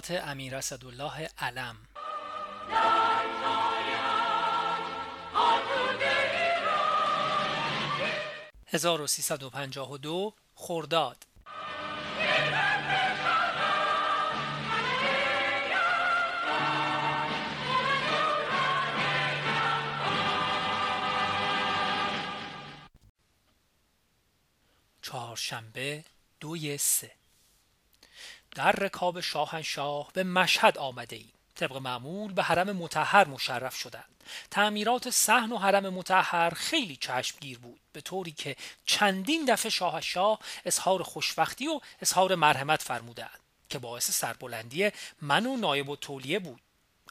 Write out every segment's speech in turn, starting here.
خاطرات امیر اسدالله علم. 1352 خرداد. چهارشنبه دوی سه. در رکاب شاهنشاه به مشهد آمده ایم. طبق معمول به حرم متحر مشرف شدند. تعمیرات صحن و حرم متحر خیلی چشمگیر بود به طوری که چندین دفعه شاهنشاه اظهار خوشبختی و اظهار مرحمت فرمودند که باعث سربلندی من و نایب و تولیه بود.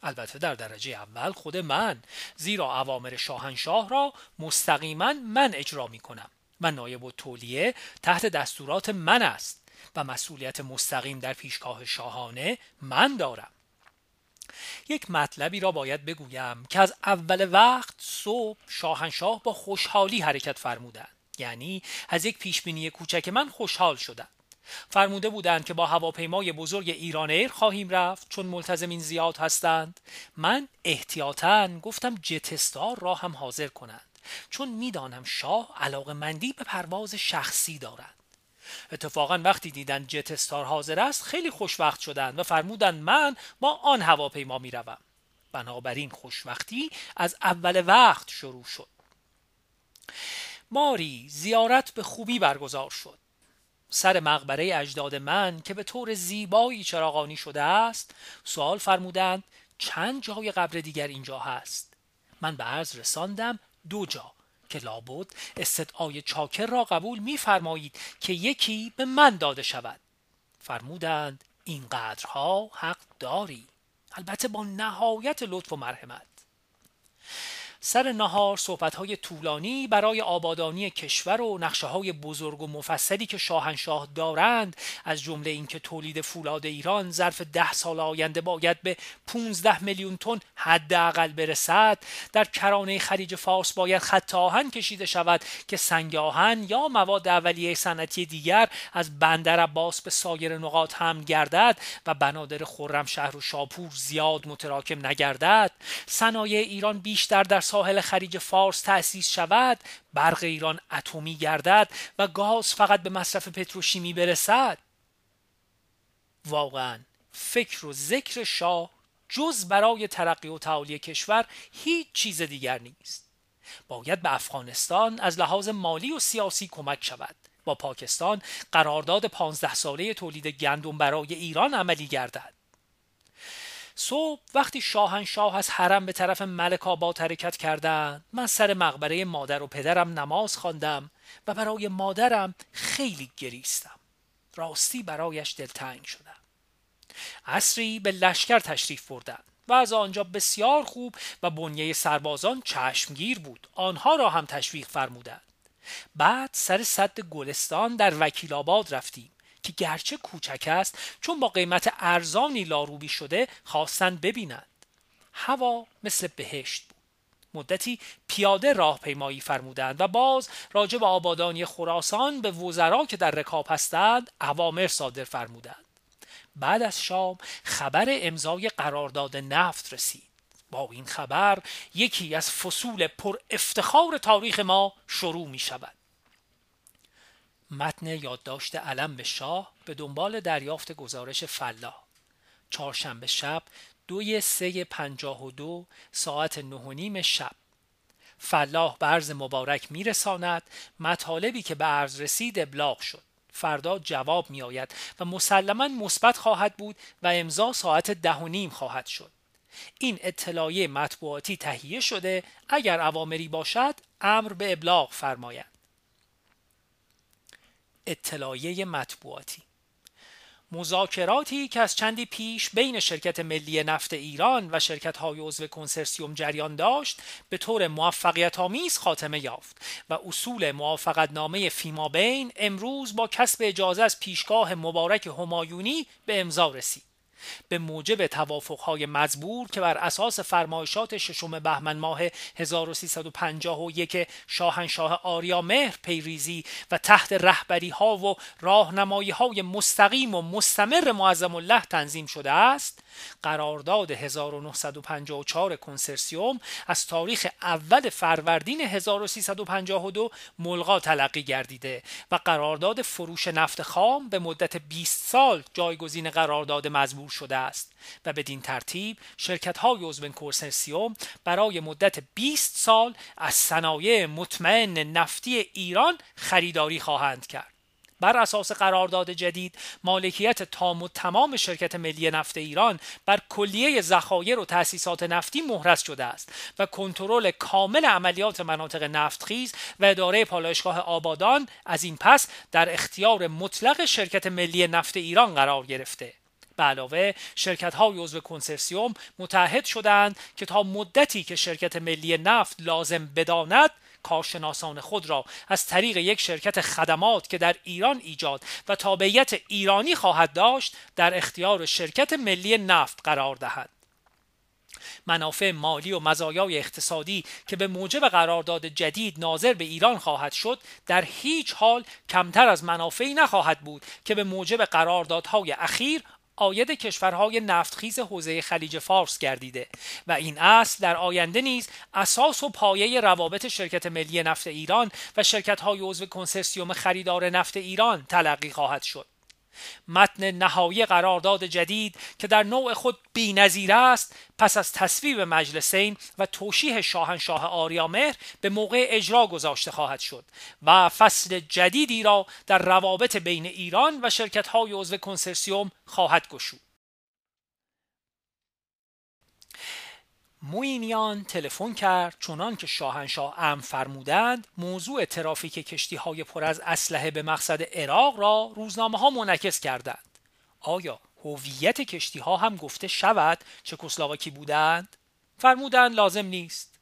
البته در درجه اول خود من زیرا اوامر شاهنشاه را مستقیما من اجرا می کنم و نایب و تولیه تحت دستورات من است. و مسئولیت مستقیم در پیشگاه شاهانه من دارم. یک مطلبی را باید بگویم که از اول وقت صبح شاهنشاه با خوشحالی حرکت فرمودند. یعنی از یک پیشبینی کوچک من خوشحال شدند فرموده بودند که با هواپیمای بزرگ ایران ایر خواهیم رفت. چون ملتزمین زیاد هستند من احتیاطاً گفتم جتستار را هم حاضر کنند. چون می‌دانم شاه علاقه مندی به پرواز شخصی دارند اتفاقا وقتی دیدن جت استار حاضر است خیلی خوشوقت شدند و فرمودند من با آن هواپیما می‌روم. بنابراین خوشوقتی از اول وقت شروع شد. ماری زیارت به خوبی برگزار شد. سر مقبره اجداد من که به طور زیبایی چراغانی شده است سوال فرمودند چند جای قبر دیگر اینجا هست؟ من به عرض رساندم دو جا. که لابد استدعای چاکر را قبول میفرمایید که یکی به من داده شود. فرمودند این قدرها حق داری. البته با نهایت لطف و مرحمت. سر نهار صحبت های طولانی برای آبادانی کشور و نقشه های بزرگ و مفصلی که شاهنشاه دارند از جمله اینکه تولید فولاد ایران ظرف ده سال آینده باید به 15 میلیون تن حداقل برسد. در کرانه خلیج فارس باید خط آهن کشیده شود که سنگ آهن یا مواد اولیه صنعتی دیگر از بندر عباس به سایر نقاط هم گردد و بنادر خرمشهر و شاپور زیاد متراکم نگردد. صنایع ایران بیشتر در ساحل خلیج فارس تأسیس شود برق ایران اتمی گردد و گاز فقط به مصرف پتروشیمی برسد. واقعا فکر و ذکر شاه جز برای ترقی و تعالی کشور هیچ چیز دیگر نیست. باید به افغانستان از لحاظ مالی و سیاسی کمک شود. با پاکستان قرارداد پانزده ساله تولید گندم برای ایران عملی گردد. صبح وقتی شاهنشاه از حرم به طرف ملک آباد حرکت کردند من سر مقبره مادر و پدرم نماز خواندم و برای مادرم خیلی گریستم. راستی برایش دلتنگ شدم. عصری به لشکر تشریف بردند و از آنجا بسیار خوب و بنیه سربازان چشمگیر بود. آنها را هم تشویق فرمودند. بعد سر صد گلستان در وکیل آباد رفتیم. که گرچه کوچک است چون با قیمت ارزانی لاروبی شده خواستند ببینند. هوا مثل بهشت بود. مدتی پیاده راهپیمایی فرمودند و باز راجع به آبادانی خراسان به وزرا که در رکاب هستند اوامر صادر فرمودند. بعد از شام خبر امضای قرارداد نفت رسید. با این خبر یکی از فصول پر افتخار تاریخ ما شروع می شود متن یادداشت علم به شاه به دنبال دریافت گزارش فلاح. چهارشنبه شب دوی سه پنجاه و دو ساعت نه و نیم شب. فلاح به مبارک میرساند مطالبی که به عرض رسید ابلاغ شد. فردا جواب می آید و مسلما مثبت خواهد بود و امضا ساعت ده و نیم خواهد شد. این اطلاعیه مطبوعاتی تهیه شده اگر اوامری باشد امر به ابلاغ فرماید. اطلاعیه مطبوعاتی. مذاکراتی که از چندی پیش بین شرکت ملی نفت ایران و شرکت های عضو کنسرسیوم جریان داشت به طور موفقیت آمیز خاتمه یافت و اصول موافقت نامه فیما بین امروز با کسب اجازه از پیشگاه مبارک همایونی به امضا رسید. به موجب توافقهای مزبور که بر اساس فرمایشات ششم بهمن ماه 1351 شاهنشاه آریا مهر پیریزی و تحت رهبری ها و راهنمایی های مستقیم و مستمر معظم الله تنظیم شده است قرارداد 1954 کنسرسیوم از تاریخ اول فروردین 1352 ملغا تلقی گردیده و قرارداد فروش نفت خام به مدت 20 سال جایگزین قرارداد مزبور شده است و بدین ترتیب شرکت های عضو کنسرسیوم برای مدت 20 سال از صنایع مطمئن نفتی ایران خریداری خواهند کرد. بر اساس قرارداد جدید مالکیت تام و تمام شرکت ملی نفت ایران بر کلیه ذخایر و تأسیسات نفتی مهرس شده است و کنترل کامل عملیات مناطق نفتخیز و اداره پالایشگاه آبادان از این پس در اختیار مطلق شرکت ملی نفت ایران قرار گرفته. به علاوه شرکت های عضو کنسرسیوم متحد شدند که تا مدتی که شرکت ملی نفت لازم بداند کارشناسان خود را از طریق یک شرکت خدمات که در ایران ایجاد و تابعیت ایرانی خواهد داشت در اختیار شرکت ملی نفت قرار دهند منافع مالی و مزایای اقتصادی که به موجب قرارداد جدید ناظر به ایران خواهد شد در هیچ حال کمتر از منافعی نخواهد بود که به موجب قراردادهای اخیر آید کشورهای نفتخیز حوزه خلیج فارس گردیده و این اصل در آینده نیز اساس و پایه روابط شرکت ملی نفت ایران و شرکت های عضو کنسرسیوم خریدار نفت ایران تلقی خواهد شد. متن نهایی قرارداد جدید که در نوع خود بینظیر است پس از تصویب مجلسین و توشیح شاهنشاه آریامهر به موقع اجرا گذاشته خواهد شد و فصل جدیدی را در روابط بین ایران و شرکت های عضو کنسرسیوم خواهد گشود. موینیان تلفن کرد چنان که شاهنشاه ام فرمودند موضوع ترافیک کشتی های پر از اسلحه به مقصد عراق را روزنامه ها منعکس کردند. آیا هویت کشتی ها هم گفته شود چکسلواکی بودند؟ فرمودند لازم نیست.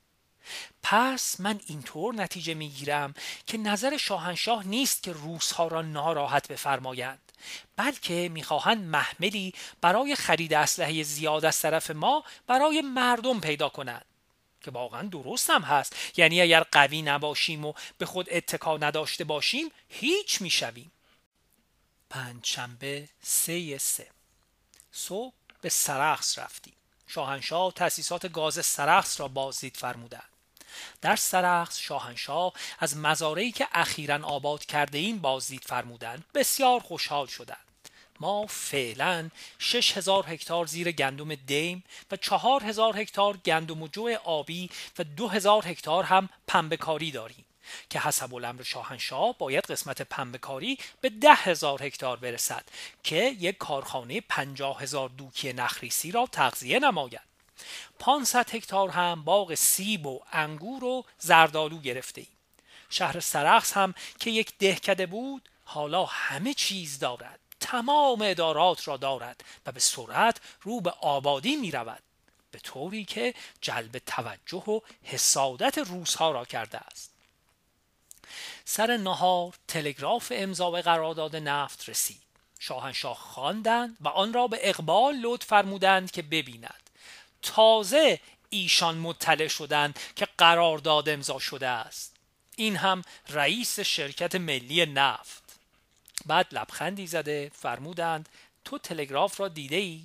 پس من اینطور نتیجه می‌گیرم که نظر شاهنشاه نیست که روسها را ناراحت بفرمایند. بلکه می‌خواهند محملی برای خرید اسلحه زیاد از طرف ما برای مردم پیدا کنند. که واقعا درست هم هست. یعنی اگر قوی نباشیم و به خود اتکا نداشته باشیم هیچ می‌شویم. پنجشنبه سه سه. صبح به سرخص رفتیم. شاهنشاه تأسیسات گاز سرخص را بازدید فرمودند. در سرخص شاهنشاه از مزارعی که اخیرا آباد کرده این بازدید فرمودند بسیار خوشحال شدند. ما فعلا 6000 هکتار زیر گندم دیم و 4000 هکتار گندم و جو آبی و 2000 هکتار هم پنبهکاری داریم که حسب الامر شاهنشاه باید قسمت پنبهکاری به ده هزار هکتار برسد که یک کارخانه پنجاه هزار دوکی نخریسی را تغذیه نماید. 500 هکتار هم باغ سیب و انگور و زردالو گرفته ایم. شهر سرخس هم که یک دهکده بود حالا همه چیز دارد. تمام ادارات را دارد و به سرعت رو به آبادی می رود. به طوری که جلب توجه و حسادت روزها را کرده است. سر نهار تلگراف امضا قرارداد نفت رسید. شاهنشاه خواندند و آن را به اقبال لطف فرمودند که ببیند. تازه ایشان مطلع شدند که قرارداد امضا شده است. این هم رئیس شرکت ملی نفت. بعد لبخندی زده فرمودند تو تلگراف را دیده ای؟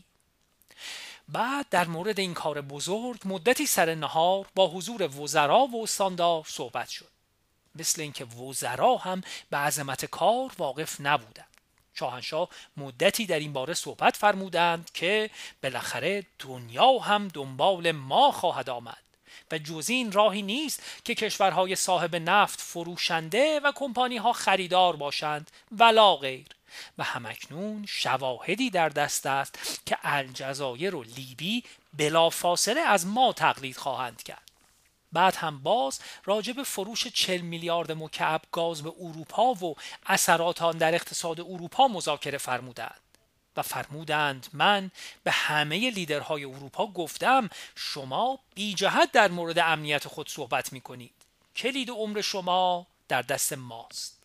بعد در مورد این کار بزرگ مدتی سر نهار با حضور وزرا و استاندار صحبت شد. مثل اینکه وزرا هم به عظمت کار واقف نبودند. شاهنشاه مدتی در این باره صحبت فرمودند که بالاخره دنیا هم دنبال ما خواهد آمد و جز این راهی نیست که کشورهای صاحب نفت فروشنده و کمپانی ها خریدار باشند ولا غیر. و همکنون شواهدی در دست است که الجزایر و لیبی بلافاصله از ما تقلید خواهند کرد. بعد هم باز راجع به فروش 40 میلیارد مکعب گاز به اروپا و اثرات آن در اقتصاد اروپا مذاکره فرمودند و فرمودند من به همه لیدرهای اروپا گفتم شما بی جهت در مورد امنیت خود صحبت می کنید کلید عمر شما در دست ماست.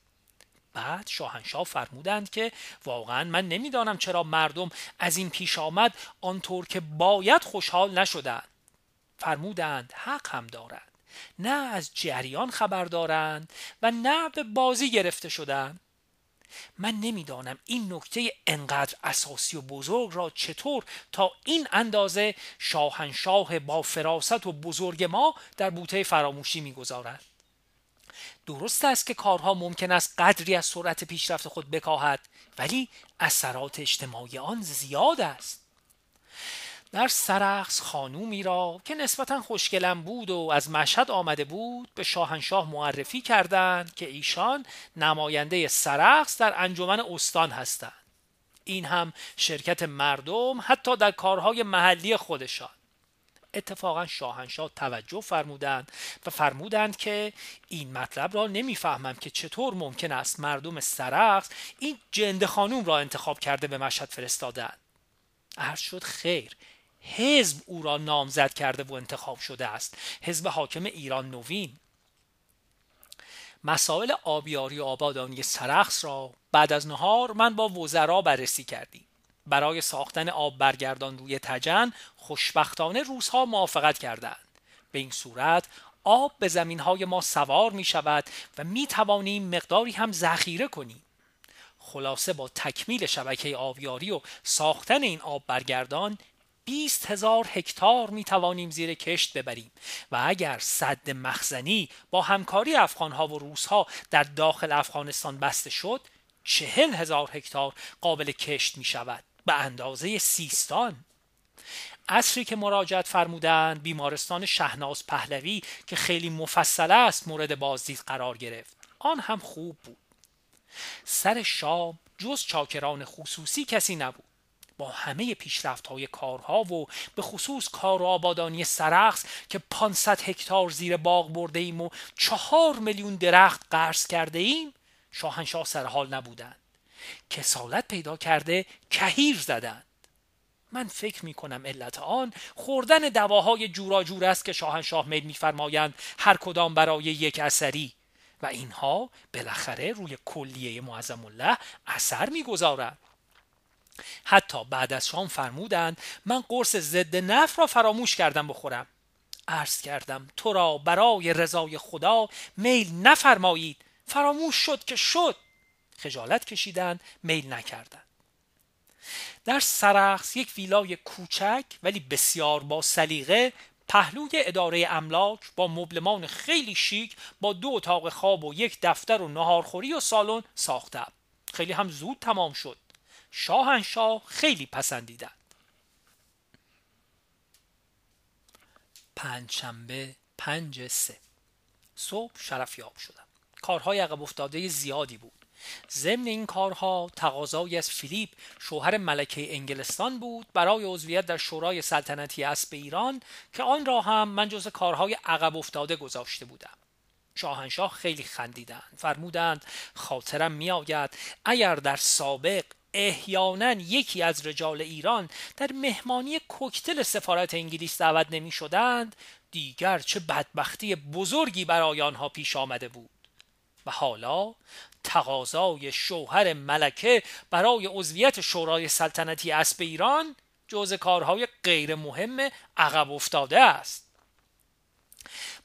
بعد شاهنشاه فرمودند که واقعا من نمی‌دانم چرا مردم از این پیش آمد آنطور که باید خوشحال نشدند. فرمودند حق هم دارند نه از جریان خبر دارند و نه به بازی گرفته شدند. من نمی‌دانم این نکته انقدر اساسی و بزرگ را چطور تا این اندازه شاهنشاه با فراست و بزرگ ما در بوته فراموشی می‌گذارد. درست است که کارها ممکن است قدری از سرعت پیشرفت خود بکاهد ولی اثرات اجتماعی آن زیاد است. در سرخص خانومی را که نسبتا خوشگلم بود و از مشهد آمده بود به شاهنشاه معرفی کردند که ایشان نماینده سرخص در انجمن استان هستند. این هم شرکت مردم حتی در کارهای محلی خودشان. اتفاقا شاهنشاه توجه فرمودند و فرمودند که این مطلب را نمی‌فهمم که چطور ممکن است مردم سرخص این جند خانوم را انتخاب کرده به مشهد فرستادند. عرض شد خیر حزب او را نامزد کرده و انتخاب شده است. حزب حاکم ایران نوین. مسائل آبیاری و آبادانی سرخص را بعد از نهار من با وزرا بررسی کردیم. برای ساختن آب برگردان روی تجن خوشبختانه روزها موافقت کردند. به این صورت آب به زمین های ما سوار می شود و می توانیم مقداری هم ذخیره کنیم. خلاصه با تکمیل شبکه آبیاری و ساختن این آب برگردان 20 هزار هکتار می توانیم زیر کشت ببریم. و اگر صد مخزنی با همکاری افغانها و روسها در داخل افغانستان بسته شد چهل هزار هکتار قابل کشت می شود به اندازه سیستان. اصری که مراجعت فرمودند بیمارستان شهناز پهلوی که خیلی مفصل است مورد بازدید قرار گرفت. آن هم خوب بود. سر شام جز چاکران خصوصی کسی نبود. با همه پیشرفت های کارها و به خصوص کار آبادانی سرخص که 500 هکتار زیر باغ برده ایم و چهار میلیون درخت قرض کرده ایم شاهنشاه سر حال نبودند. کسالت پیدا کرده کهیر زدند. من فکر می کنم علت آن خوردن دواهای جور است که شاهنشاه میل میفرمایند هر کدام برای یک اثری. و اینها بالاخره روی کلیه معظم الله اثر می‌گذارند حتی بعد از شام فرمودند من قرص ضد نف را فراموش کردم بخورم. عرض کردم تو را برای رضای خدا میل نفرمایید. فراموش شد که شد. خجالت کشیدند میل نکردند. در سرخص یک ویلای کوچک ولی بسیار با سلیقه پهلوی اداره املاک با مبلمان خیلی شیک با دو اتاق خواب و یک دفتر و نهارخوری و سالن ساخته خیلی هم زود تمام شد. شاهنشاه خیلی پسندیدند. پنجشنبه پنج سه. صبح شرفیاب شدم. کارهای عقب افتاده زیادی بود. ضمن این کارها تقاضایی از فیلیپ شوهر ملکه انگلستان بود برای عضویت در شورای سلطنتی اسب ایران که آن را هم من جز کارهای عقب افتاده گذاشته بودم. شاهنشاه خیلی خندیدند فرمودند خاطرم میآید اگر در سابق احیانا یکی از رجال ایران در مهمانی کوکتل سفارت انگلیس دعوت نمی شدند دیگر چه بدبختی بزرگی برای آنها پیش آمده بود. و حالا تقاضای شوهر ملکه برای عضویت شورای سلطنتی اسب ایران جز کارهای غیر مهم عقب افتاده است.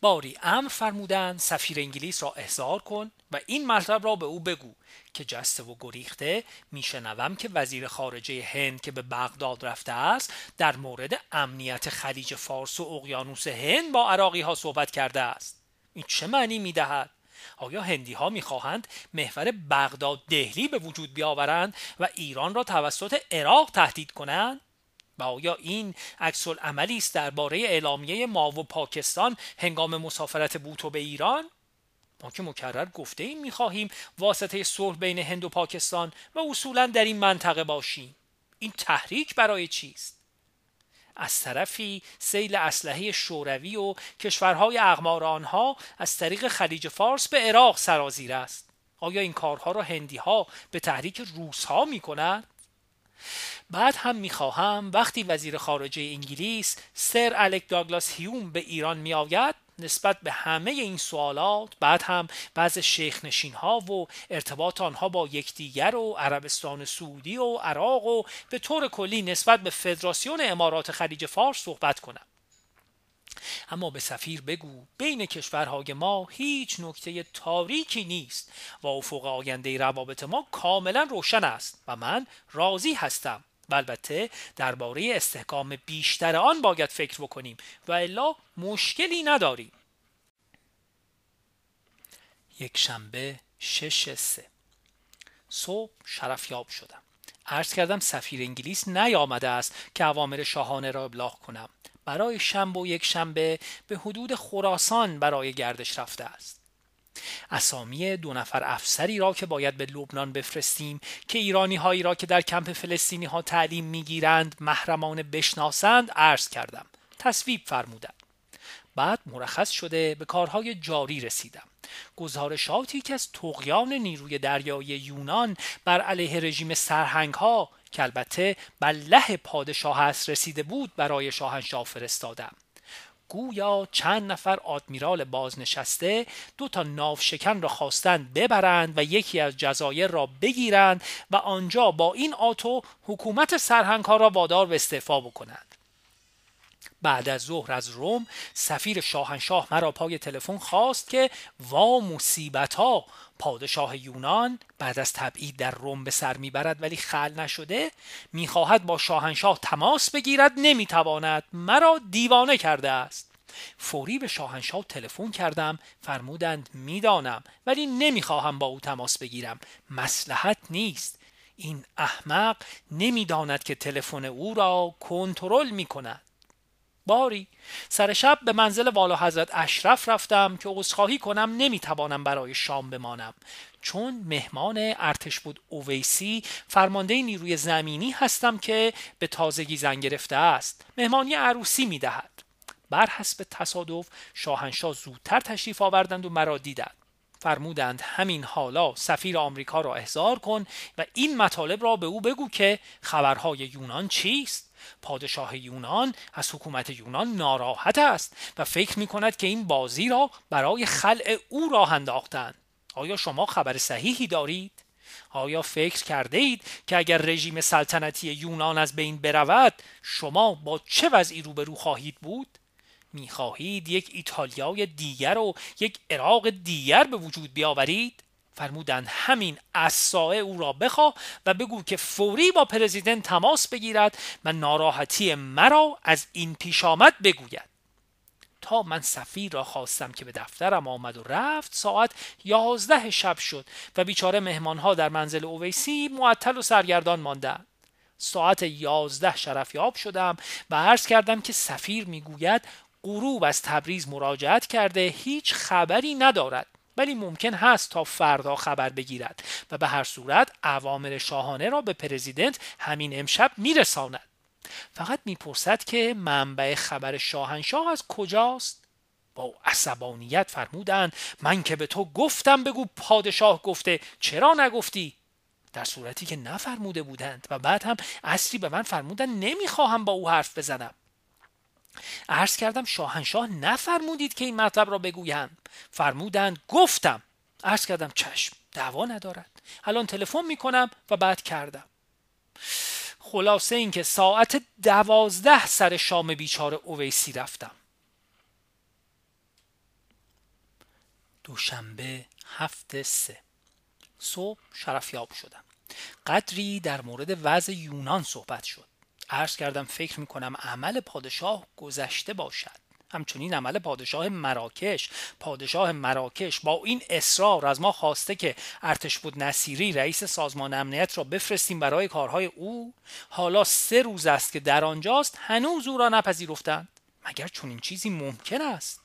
باری امر فرمودند سفیر انگلیس را احضار کن و این مطلب را به او بگو که جسته و گریخته میشنوم که وزیر خارجه هند که به بغداد رفته است در مورد امنیت خلیج فارس و اقیانوس هند با عراقی ها صحبت کرده است. این چه معنی می‌دهد؟ آیا هندی ها می‌خواهند محور بغداد دهلی به وجود بیاورند و ایران را توسط عراق تهدید کنند؟ و آیا این عکس عملی است درباره اعلامیه ما و پاکستان هنگام مسافرت بوتو به ایران؟ ما که مکرر گفته ایم می‌خواهیم واسطه صلح بین هند و پاکستان و اصولا در این منطقه باشیم. این تحریک برای چیست؟ از طرفی سیل اسلحه شوروی و کشورهای اقمار آنها از طریق خلیج فارس به عراق سرازیر است. آیا این کارها را هندی ها به تحریک روس ها می کنند؟ بعد هم می‌خواهم وقتی وزیر خارجه انگلیس سر الک داگلاس هیوم به ایران می آید نسبت به همه این سوالات بعد هم بعض شیخ نشین ها و ارتباط آنها با یکدیگر و عربستان سعودی و عراق و به طور کلی نسبت به فدراسیون امارات خلیج فارس صحبت کنم. اما به سفیر بگو بین کشورهای ما هیچ نکته تاریکی نیست و افق آینده روابط ما کاملا روشن است و من راضی هستم. و البته درباره استحکام بیشتر آن باید فکر بکنیم و الا مشکلی نداریم. یک شنبه شش سه. صبح شرفیاب شدم. عرض کردم سفیر انگلیس نیامده است که اوامر شاهانه را ابلاغ کنم. برای شنبه و یک شنبه به حدود خراسان برای گردش رفته است. اسامی دو نفر افسری را که باید به لبنان بفرستیم که ایرانی هایی را که در کمپ فلسطینی ها تعلیم می‌گیرند محرمانه بشناسند عرض کردم. تصویب فرمودند. بعد مرخص شده به کارهای جاری رسیدم. گزارشاتی که از تقیان نیروی دریایی یونان بر علیه رژیم سرهنگ ها که البته بله پادشاه است رسیده بود برای شاهنشاه فرستادم. گویا چند نفر آدمیرال بازنشسته دو تا ناوشکن را خواستند ببرند و یکی از جزایر را بگیرند و آنجا با این آتو حکومت سرهنگ ها را وادار به استعفا بکنند. بعد از ظهر از روم سفیر شاهنشاه مرا پای تلفن خواست که وا مصیبت ها پادشاه یونان بعد از تبعید در روم به سر می‌برد ولی خل نشده می‌خواهد با شاهنشاه تماس بگیرد نمی‌تواند. مرا دیوانه کرده است. فوری به شاهنشاه تلفن کردم فرمودند می‌دانم ولی نمی‌خواهم با او تماس بگیرم. مسلحت نیست. این احمق نمی‌داند که تلفن او را کنترل می‌کند. باری. سر شب به منزل والا حضرت اشرف رفتم که عذرخواهی کنم نمی‌توانم برای شام بمانم. چون مهمان ارتش بود اویسی فرمانده نیروی زمینی هستم که به تازگی زن گرفته است. مهمانی عروسی می‌دهد. بر حسب تصادف شاهنشاه زودتر تشریف آوردند و مرا دیدند. فرمودند همین حالا سفیر آمریکا را احضار کن و این مطالب را به او بگو که خبرهای یونان چیست. پادشاه یونان از حکومت یونان ناراحت است و فکر می کند که این بازی را برای خلع او راه انداختند آیا شما خبر صحیحی دارید؟ آیا فکر کرده اید که اگر رژیم سلطنتی یونان از بین برود شما با چه وضعی روبرو خواهید بود؟ می‌خواهید یک ایتالیای دیگر و یک عراق دیگر به وجود بیاورید؟ فرمودند همین اساء او را بخواه و بگو که فوری با پرزیدنت تماس بگیرد و ناراحتی مرا از این پیش آمد بگوید. تا من سفیر را خواستم که به دفترم آمد و رفت ساعت یازده شب شد و بیچاره مهمانها در منزل اویسی معطل و سرگردان ماندند. ساعت یازده شرفیاب شدم و عرض کردم که سفیر می‌گوید غروب از تبریز مراجعت کرده هیچ خبری ندارد. ولی ممکن هست تا فردا خبر بگیرد و به هر صورت عوامر شاهانه را به پرزیدنت همین امشب میرساند. فقط می‌پرسد که منبع خبر شاهنشاه از کجاست؟ با عصبانیت فرمودند من که به تو گفتم بگو پادشاه گفته چرا نگفتی؟ در صورتی که نفرموده بودند و بعد هم اصری به من فرمودن نمی‌خواهم با او حرف بزنم. عرض کردم شاهنشاه نفرمودید که این مطلب را بگویم. فرمودند گفتم. عرض کردم چشم دعوا ندارد. الان تلفن می‌کنم و بعد کردم. خلاصه اینکه ساعت دوازده سر شام بیچاره اویسی رفتم. دوشنبه هفته سه. صبح شرفیاب شدم. قدری در مورد وضع یونان صحبت شد. عرض کردم فکر می‌کنم عمل پادشاه گذشته باشد. همچنین عمل پادشاه مراکش پادشاه مراکش با این اصرار از ما خواسته که ارتش بود نصیری رئیس سازمان امنیت را بفرستیم برای کارهای او. حالا سه روز است که در آنجاست هنوز او را نپذیرفتند. مگر چنین چیزی ممکن است؟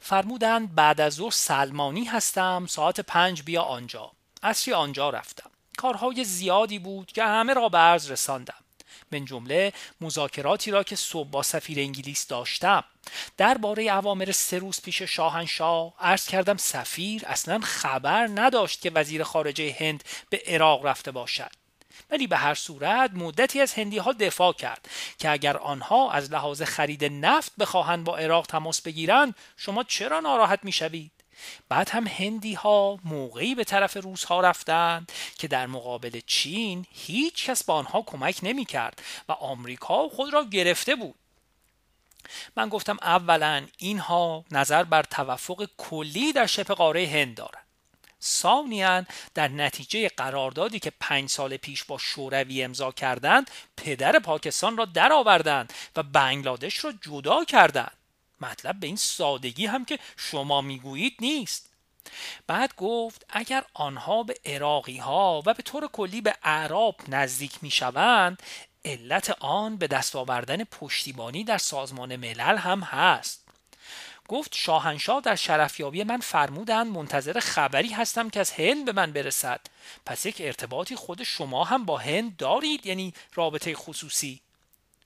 فرمودند بعد از ظهر سلمانی هستم ساعت پنج بیا آنجا. اصری آنجا رفتم. کارهای زیادی بود که همه را به عرض رساندم. من جمله مذاکراتی را که صبح با سفیر انگلیس داشتم. درباره اوامر سه روز پیش شاهنشاه عرض کردم سفیر اصلا خبر نداشت که وزیر خارجه هند به عراق رفته باشد. ولی به هر صورت مدتی از هندی ها دفاع کرد که اگر آنها از لحاظ خرید نفت بخواهند با عراق تماس بگیرند شما چرا ناراحت می‌شوید؟ بعد هم هندی ها موقعی به طرف روس ها رفتند که در مقابل چین هیچ کس با آنها کمک نمی کرد و آمریکا خود را گرفته بود. من گفتم اولا اینها نظر بر توفق کلی در شبه قاره هند دارند. ثانیا در نتیجه قراردادی که پنج سال پیش با شوروی امضا کردند پدر پاکستان را درآوردند و بنگلادش را جدا کردند. مطلب به این سادگی هم که شما می‌گویید نیست. بعد گفت اگر آنها به عراقی ها و به طور کلی به اعراب نزدیک می شوند علت آن به دست آوردن پشتیبانی در سازمان ملل هم هست. گفت شاهنشاه در شرفیابی من فرمودند منتظر خبری هستم که از هند به من برسد. پس یک ارتباطی خود شما هم با هند دارید یعنی رابطه خصوصی.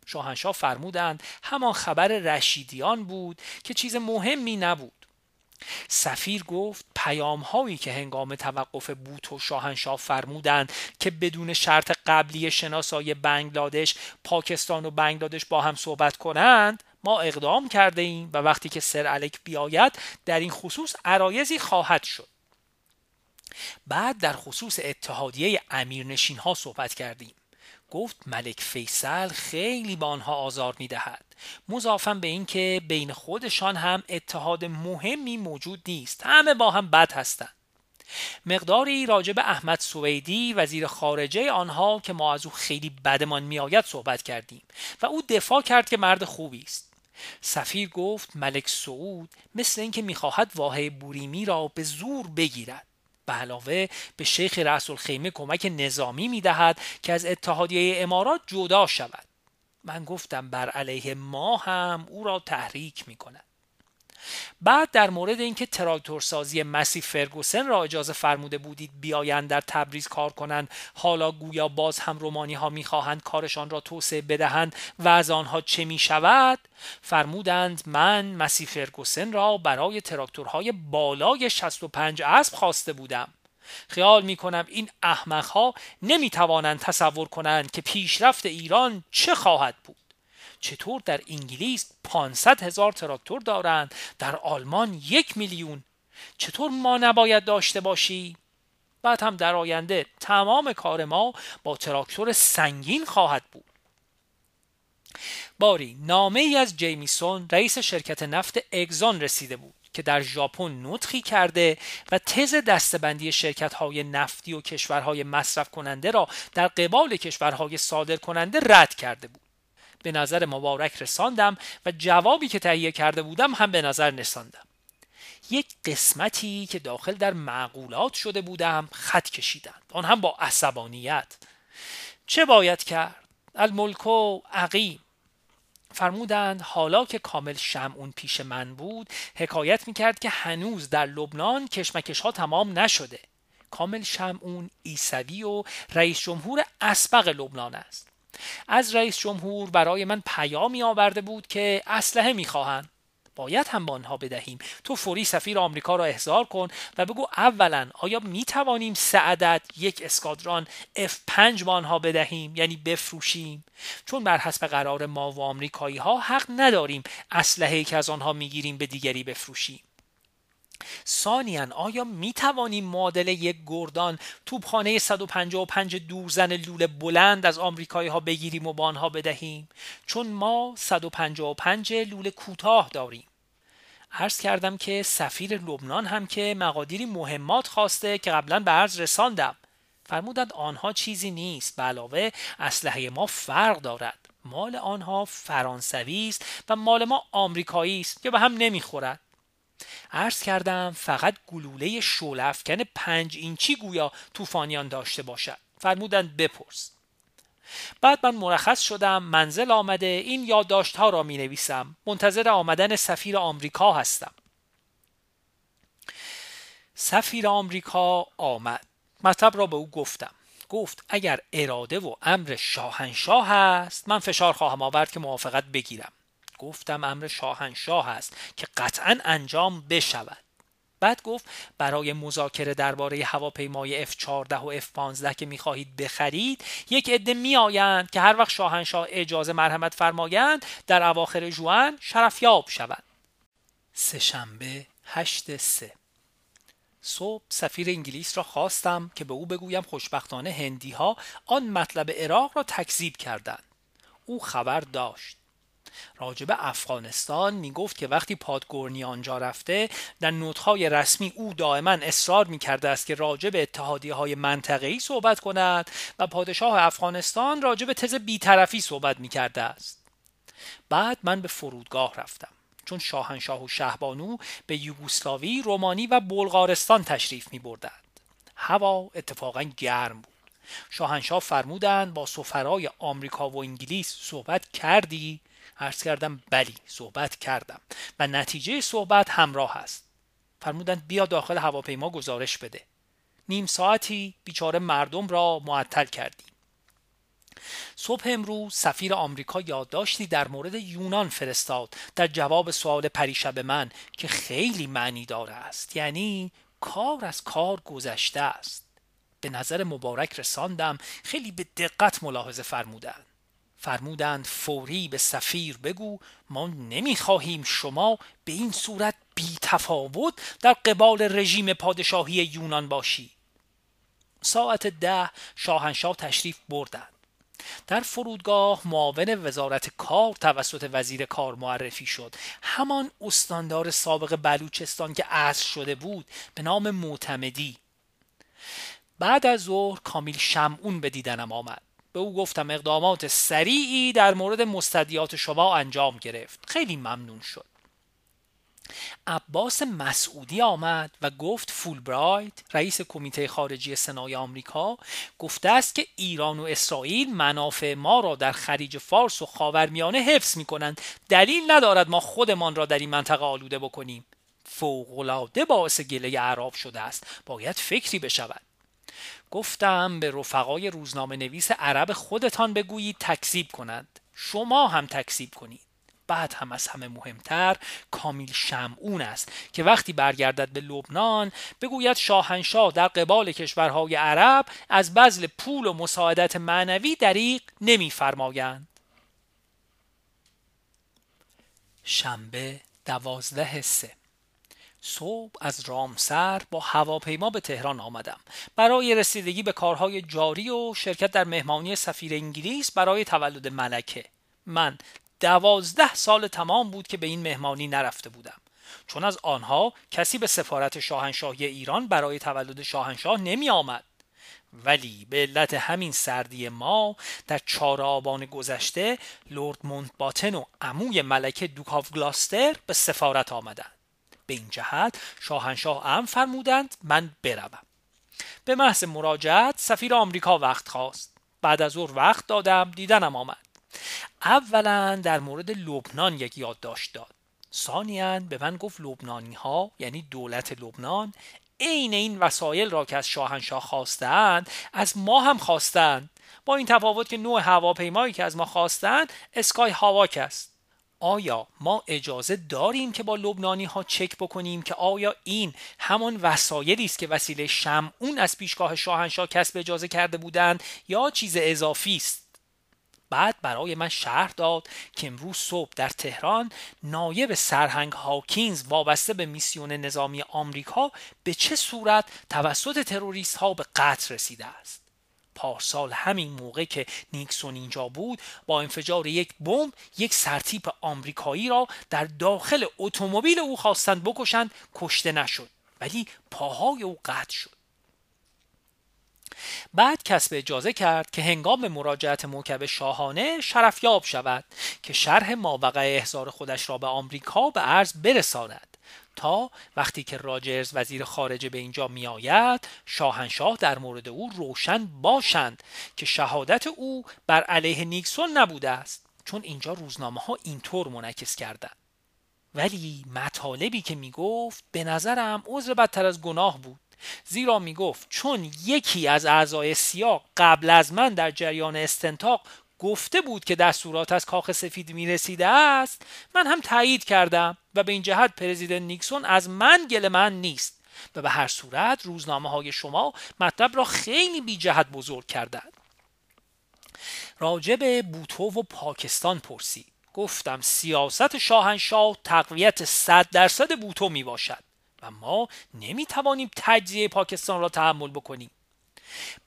شاهنشاه فرمودند همان خبر رشیدیان بود که چیز مهمی نبود. سفیر گفت پیام هایی که هنگام توقف بوت و شاهنشاه فرمودند که بدون شرط قبلی شناسای بنگلادش پاکستان و بنگلادش با هم صحبت کنند ما اقدام کرده ایم و وقتی که سر الک بیاید در این خصوص عرایزی خواهد شد. بعد در خصوص اتحادیه امیرنشین ها صحبت کردیم. گفت ملک فیصل خیلی به آنها آزار می دهد مضافا به اینکه بین خودشان هم اتحاد مهمی موجود نیست همه با هم بد هستند. مقداری راجع احمد سویدی وزیر خارجه آنها که ما از او خیلی بدمان میآید صحبت کردیم و او دفاع کرد که مرد خوبی است. سفیر گفت ملک سعود مثل اینکه می‌خواهد واحه بوریمی را به زور بگیرد. به علاوه به شیخ رأس الخیمه کمک نظامی می‌دهد که از اتحادیه امارات جدا شود. من گفتم بر علیه ما هم او را تحریک می کند بعد در مورد اینکه تراکتورسازی مسی فرگوسن را اجازه فرموده بودید بیایند در تبریز کار کنند حالا گویا باز هم رومانی ها می‌خواهند کارشان را توسعه بدهند و از آنها چه می شود فرمودند من مسی فرگوسن را برای تراکتورهای بالای 65 اسب خواسته بودم. خیال می کنم این احمقها نمی توانند تصور کنند که پیشرفت ایران چه خواهد بود. چطور در انگلیس 500 هزار تراکتور دارند. در آلمان یک میلیون. چطور ما نباید داشته باشی؟ بعد هم در آینده تمام کار ما با تراکتور سنگین خواهد بود. باری نامه ای از جیمیسون رئیس شرکت نفت اگزان رسیده بود که در ژاپن نطخی کرده و تز دستبندی شرکت های نفتی و کشورهای مصرف کننده را در قبال کشورهای صادر کننده رد کرده بود. به نظر مبارک رساندم و جوابی که تهیه کرده بودم هم به نظر نساندم یک قسمتی که داخل در معقولات شده بودم خط کشیدند. آن هم با عصبانیت. چه باید کرد؟ الملک و عقیم فرمودند حالا که کامل شمعون پیش من بود حکایت می‌کرد که هنوز در لبنان کشمکش ها تمام نشده. کامل شمعون ایسوی و رئیس جمهور اسبق لبنان است. از رئیس جمهور برای من پیامی آورده بود که اسلحه می‌خواهند. باید هم به آنها بدهیم. تو فوری سفیر آمریکا را احضار کن و بگو اولا آیا می توانیم سه یک اسکادران F5 به آنها بدهیم؟ یعنی بفروشیم. چون بر حسب قرار ما و آمریکایی ها حق نداریم اسلحه که از آنها می‌گیریم به دیگری بفروشیم. ثانیا آیا می توانیم معادل یک گردان توپخانه 155 دورزن لوله بلند از آمریکایی ها بگیریم و با آنها بدهیم؟ چون ما 155 لوله کوتاه داریم. عرض کردم که سفیر لبنان هم که مقادیری مهمات خواسته که قبلا به عرض رساندم. فرمودند آنها چیزی نیست به علاوه اسلحه ما فرق دارد. مال آنها فرانسوی است و مال ما آمریکایی است که به هم نمی‌خورد. عرض کردم فقط گلوله شعله افکن پنج اینچی گویا طوفانیان داشته باشد. فرمودند بپرس. بعد من مرخص شدم منزل آمده این یادداشت ها را می نویسم منتظر آمدن سفیر آمریکا هستم. سفیر آمریکا آمد. مطلب را به او گفتم. گفت اگر اراده و امر شاهنشاه هست من فشار خواهم آورد که موافقت بگیرم. گفتم امر شاهنشاه است که قطعا انجام بشود. بعد گفت برای مذاکره درباره هواپیمای F14 و F15 که می‌خواهید بخرید یک عده میآیند که هر وقت شاهنشاه اجازه مرحمت فرمایند در اواخر جوان شرفیاب شوند. سهشنبه هشت سه. صبح سفیر انگلیس را خواستم که به او بگویم خوشبختانه هندی ها آن مطلب عراق را تکذیب کردند. او خبر داشت. راجب افغانستان می گفت که وقتی پادگورنی آنجا رفته در نوتهای رسمی او دائما اصرار می کرده است که راجب اتحادی های منطقه‌ای صحبت کند و پادشاه افغانستان راجب تز بیطرفی صحبت می کرده است بعد من به فرودگاه رفتم چون شاهنشاه و شهبانو به یوگوسلاوی، رومانی و بلغارستان تشریف می بردند. هوا اتفاقا گرم بود. شاهنشاه فرمودند با سفرای آمریکا و انگلیس صحبت کردی؟ عرض کردم بلی صحبت کردم و نتیجه صحبت همراه است. فرمودند بیا داخل هواپیما گزارش بده. نیم ساعتی بیچاره مردم را معطل کردیم. صبح امروز سفیر آمریکا یادداشتی در مورد یونان فرستاد در جواب سوال پریشب من که خیلی معنی داره است یعنی کار از کار گذشته است به نظر مبارک رساندم خیلی به دقت ملاحظه فرمودند فرمودند فوری به سفیر بگو ما نمی‌خواهیم شما به این صورت بی تفاوت در قبال رژیم پادشاهی یونان باشی. ساعت ده شاهنشاه تشریف بردند. در فرودگاه معاون وزارت کار توسط وزیر کار معرفی شد. همان استاندار سابق بلوچستان که عصر شده بود به نام معتمدی. بعد از ظهر کامیل شمعون به دیدنم آمد. به او گفتم اقدامات سریعی در مورد مستدیات شما انجام گرفت. خیلی ممنون شد. عباس مسعودی آمد و گفت فولبرایت رئیس کمیته خارجی سنای آمریکا گفته است که ایران و اسرائیل منافع ما را در خلیج فارس و خاورمیانه حفظ می کنند دلیل ندارد ما خودمان را در این منطقه آلوده بکنیم. فوقالعاده باعث گله عرب شده است. باید فکری بشود. گفتم به رفقای روزنامه نویس عرب خودتان بگویید تکذیب کنند. شما هم تکذیب کنید. بعد هم از همه مهمتر کامیل شمعون است که وقتی برگردد به لبنان بگوید شاهنشاه در قبال کشورهای عرب از بذل پول و مساعدت معنوی دریق نمیفرمایند. شنبه دوازده سه. صبح از رامسر با هواپیما به تهران آمدم. برای رسیدگی به کارهای جاری و شرکت در مهمانی سفیر انگلیس برای تولد ملکه. من دوازده سال تمام بود که به این مهمانی نرفته بودم. چون از آنها کسی به سفارت شاهنشاهی ایران برای تولد شاهنشاه نمی آمد. ولی به علت همین سردی ما در چهار آبان گذشته لورد مونتباتن و عموی ملکه دوکاف گلاستر به سفارت آمدند. به این جهت شاهنشاه ام فرمودند من بروم. به محض مراجعت سفیر آمریکا وقت خواست. بعد از ظهر وقت دادم دیدنم آمد. اولا در مورد لبنان یک یادداشت داد. ثانیا به من گفت لبنانی ها یعنی دولت لبنان عین این وسایل را که از شاهنشاه خواستند از ما هم خواستند. با این تفاوت که نوع هواپیمایی که از ما خواستند اسکای هاواک است. آیا ما اجازه داریم که با لبنانی ها چک بکنیم که آیا این همان وسایلی است که وسیله شمعون از پیشگاه شاهنشاه کسب اجازه کرده بودند یا چیز اضافی است؟ بعد برای من شهر داد که امروز صبح در تهران نایب سرهنگ هاکینز وابسته به میسیون نظامی آمریکا به چه صورت توسط تروریست ها به قتل رسیده است؟ پارسال همین موقع که نیکسون اینجا بود با انفجار یک بمب یک سرتیپ آمریکایی را در داخل اتومبیل او خواستند بکشند کشته نشد. ولی پاهای او قطع شد. بعد کسب اجازه کرد که هنگام مراجعت موکب شاهانه شرفیاب شود که شرح ماوقع احضار خودش را به آمریکا به عرض برساند. تا وقتی که راجرز وزیر خارجه به اینجا میآید شاهنشاه در مورد او روشن باشند که شهادت او بر علیه نیکسون نبوده است چون اینجا روزنامه ها اینطور منعکس کردند. ولی مطالبی که می‌گفت به نظرم عذر بدتر از گناه بود. زیرا می گفت چون یکی از اعضای سیاق قبل از من در جریان استنتاق گفته بود که دستورات از کاخ سفید می رسیده است من هم تایید کردم و به این جهت پرزیدنت نیکسون از من گل من نیست و به هر صورت روزنامه های شما مطلب را خیلی بی جهت بزرگ کردند. راجع به بوتو و پاکستان پرسید گفتم سیاست شاهنشاه تقویت صد درصد بوتو می باشد و ما نمی توانیم تجزیه پاکستان را تحمل بکنیم.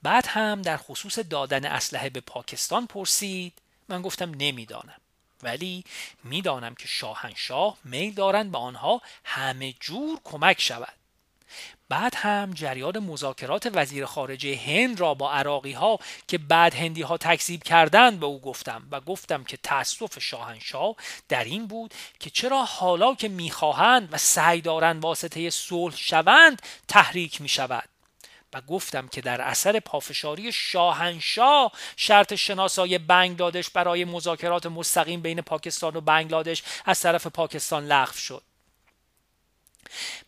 بعد هم در خصوص دادن اسلحه به پاکستان پرسید من گفتم نمی‌دانم. ولی می‌دانم که شاهنشاه میل دارند به آنها همه جور کمک شود. بعد هم جریان مذاکرات وزیر خارجه هند را با عراقی ها که بعد هندی ها تکذیب کردند به او گفتم و گفتم که تاسف شاهنشاه در این بود که چرا حالا که می‌خواهند و سعی دارند واسطه صلح شوند تحریک می شود و گفتم که در اثر پافشاری شاهنشاه شرط شناسای بنگلادش برای مذاکرات مستقیم بین پاکستان و بنگلادش از طرف پاکستان لغو شد.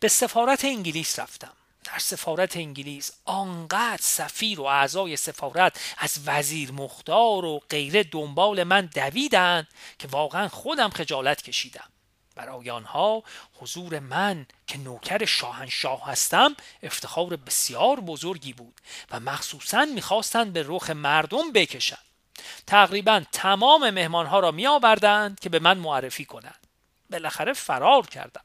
به سفارت انگلیس رفتم. در سفارت انگلیس آنقدر سفیر و اعضای سفارت از وزیر مختار و غیره دنبال من دویدند که واقعا خودم خجالت کشیدم. برای آنها حضور من که نوکر شاهنشاه هستم افتخار بسیار بزرگی بود و مخصوصا می‌خواستند به رخ مردم بکشند. تقریبا تمام مهمانها را می آوردند که به من معرفی کنند. بالاخره فرار کردم.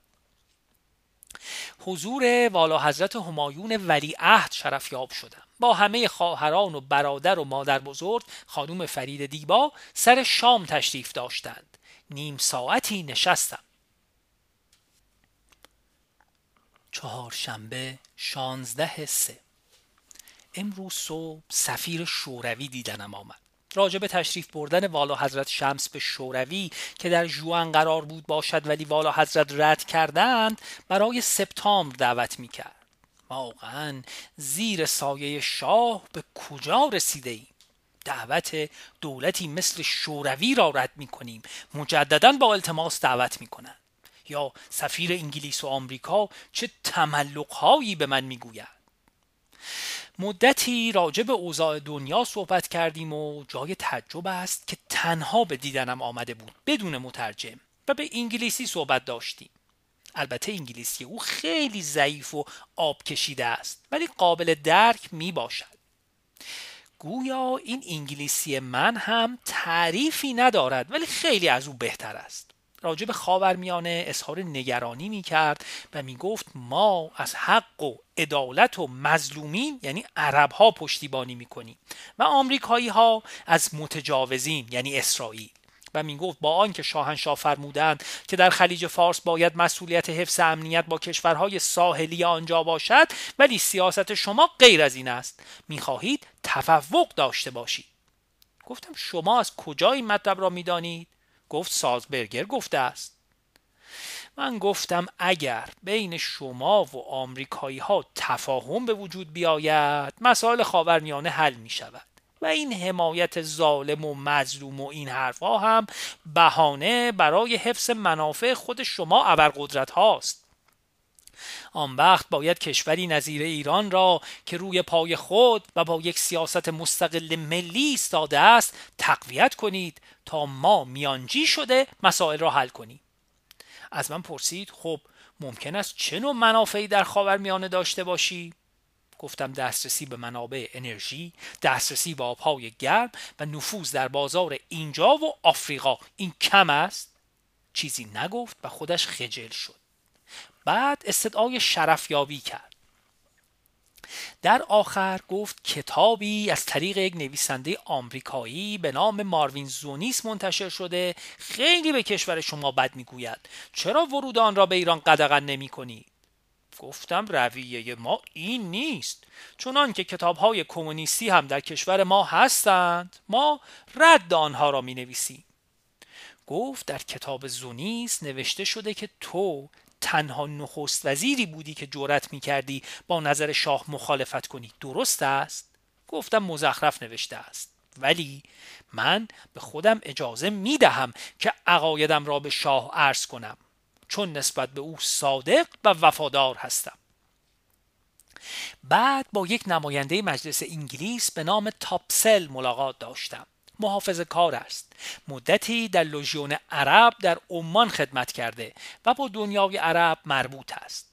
حضور والا حضرت همایون ولی عهد شرفیاب شدم. با همه خواهران و برادر و مادر بزرگ خانم فرید دیبا سر شام تشریف داشتند. نیم ساعتی نشستم. چهارشنبه شانزده سه. امروز صبح سفیر شوروی دیدنم آمد. راجب تشریف بردن والا حضرت شمس به شوروی که در جوان قرار بود باشد ولی والا حضرت رد کردند برای سپتامبر دعوت می‌کرد. واقعا زیر سایه شاه به کجا رسیده ایم؟ دعوت دولتی مثل شوروی را رد می‌کنیم. مجددا با التماس دعوت می‌کنند. یا سفیر انگلیس و آمریکا چه تملقهایی به من می‌گوید؟ مدتی راجع به اوضاع دنیا صحبت کردیم و جای تعجب است که تنها به دیدنم آمده بود بدون مترجم و به انگلیسی صحبت داشتیم. البته انگلیسی او خیلی ضعیف و آب کشیده است ولی قابل درک می باشد گویا این انگلیسی من هم تعریفی ندارد ولی خیلی از او بهتر است. راجع به خاورمیانه اظهار نگرانی می کرد و می گفت ما از حق و عدالت و مظلومین یعنی عرب ها پشتیبانی می کنیم و آمریکایی ها از متجاوزین یعنی اسرائیل. و می گفت با آنکه شاهنشاه فرمودند که در خلیج فارس باید مسئولیت حفظ امنیت با کشورهای ساحلی آنجا باشد ولی سیاست شما غیر از این است. می خواهید تفوق داشته باشید. گفتم شما از کجا این مطلب را می‌دانید؟ گفت سازبرگر گفته است. من گفتم اگر بین شما و آمریکایی ها تفاهم به وجود بیاید مسائل خاورمیانه حل می شود و این حمایت ظالم و مظلوم و این حرفها هم بهانه برای حفظ منافع خود شما ابرقدرت هاست. آن وقت باید کشوری نظیر ایران را که روی پای خود و با یک سیاست مستقل ملی ایستاده است تقویت کنید تا ما میانجی شده مسائل را حل کنیم. از من پرسید خب ممکن است چه نوع منافعی در خاورمیانه داشته باشی؟ گفتم دسترسی به منابع انرژی دسترسی به آبهای گرم و نفوذ در بازار اینجا و آفریقا. این کم است؟ چیزی نگفت و خودش خجل شد. بعد استدعای شرفیابی کرد. در آخر گفت کتابی از طریق یک نویسنده آمریکایی به نام ماروین زونیس منتشر شده خیلی به کشور شما بد می‌گوید. چرا ورود آن را به ایران قدغن نمی کنید گفتم رویه ما این نیست. چونان که کتاب های کمونیستی هم در کشور ما هستند ما رد آنها را می نویسیم گفت در کتاب زونیس نوشته شده که تو تنها نخست وزیری بودی که جرأت می کردی با نظر شاه مخالفت کنی. درست است؟ گفتم مزخرف نوشته است. ولی من به خودم اجازه می دهم که عقایدم را به شاه عرض کنم. چون نسبت به او صادق و وفادار هستم. بعد با یک نماینده مجلس انگلیس به نام تاپسل ملاقات داشتم. محافظ کار است. مدتی در لژیون عرب در عمان خدمت کرده و با دنیای عرب مربوط است.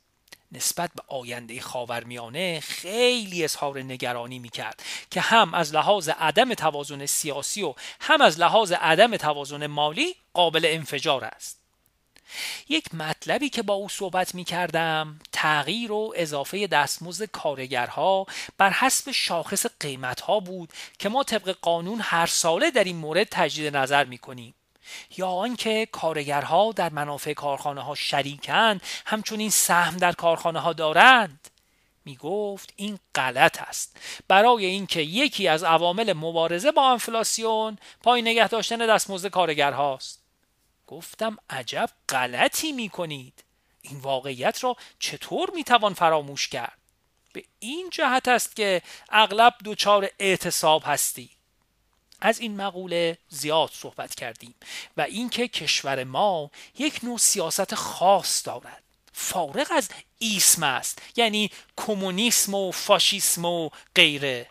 نسبت به آینده خاورمیانه خیلی اظهار نگرانی می‌کرد که هم از لحاظ عدم توازن سیاسی و هم از لحاظ عدم توازن مالی قابل انفجار است. یک مطلبی که با او صحبت می کردم تغییر و اضافه دستمزد کارگرها بر حسب شاخص قیمتها بود که ما طبق قانون هر ساله در این مورد تجدید نظر می کنیم یا آنکه کارگرها در منافع کارخانه ها شریکند همچنین سهم در کارخانه ها دارند. می گفت این غلط است. برای اینکه یکی از عوامل مبارزه با انفلاسیون پای نگه داشتن دستمزد کارگرهاست. گفتم عجب غلطی می کنید این واقعیت را چطور می توان فراموش کرد؟ به این جهت است که اغلب دچار اعتصاب هستی. از این مقوله زیاد صحبت کردیم و اینکه کشور ما یک نوع سیاست خاص دارد. فارغ از ایسم است یعنی کمونیسم و فاشیسم و غیره.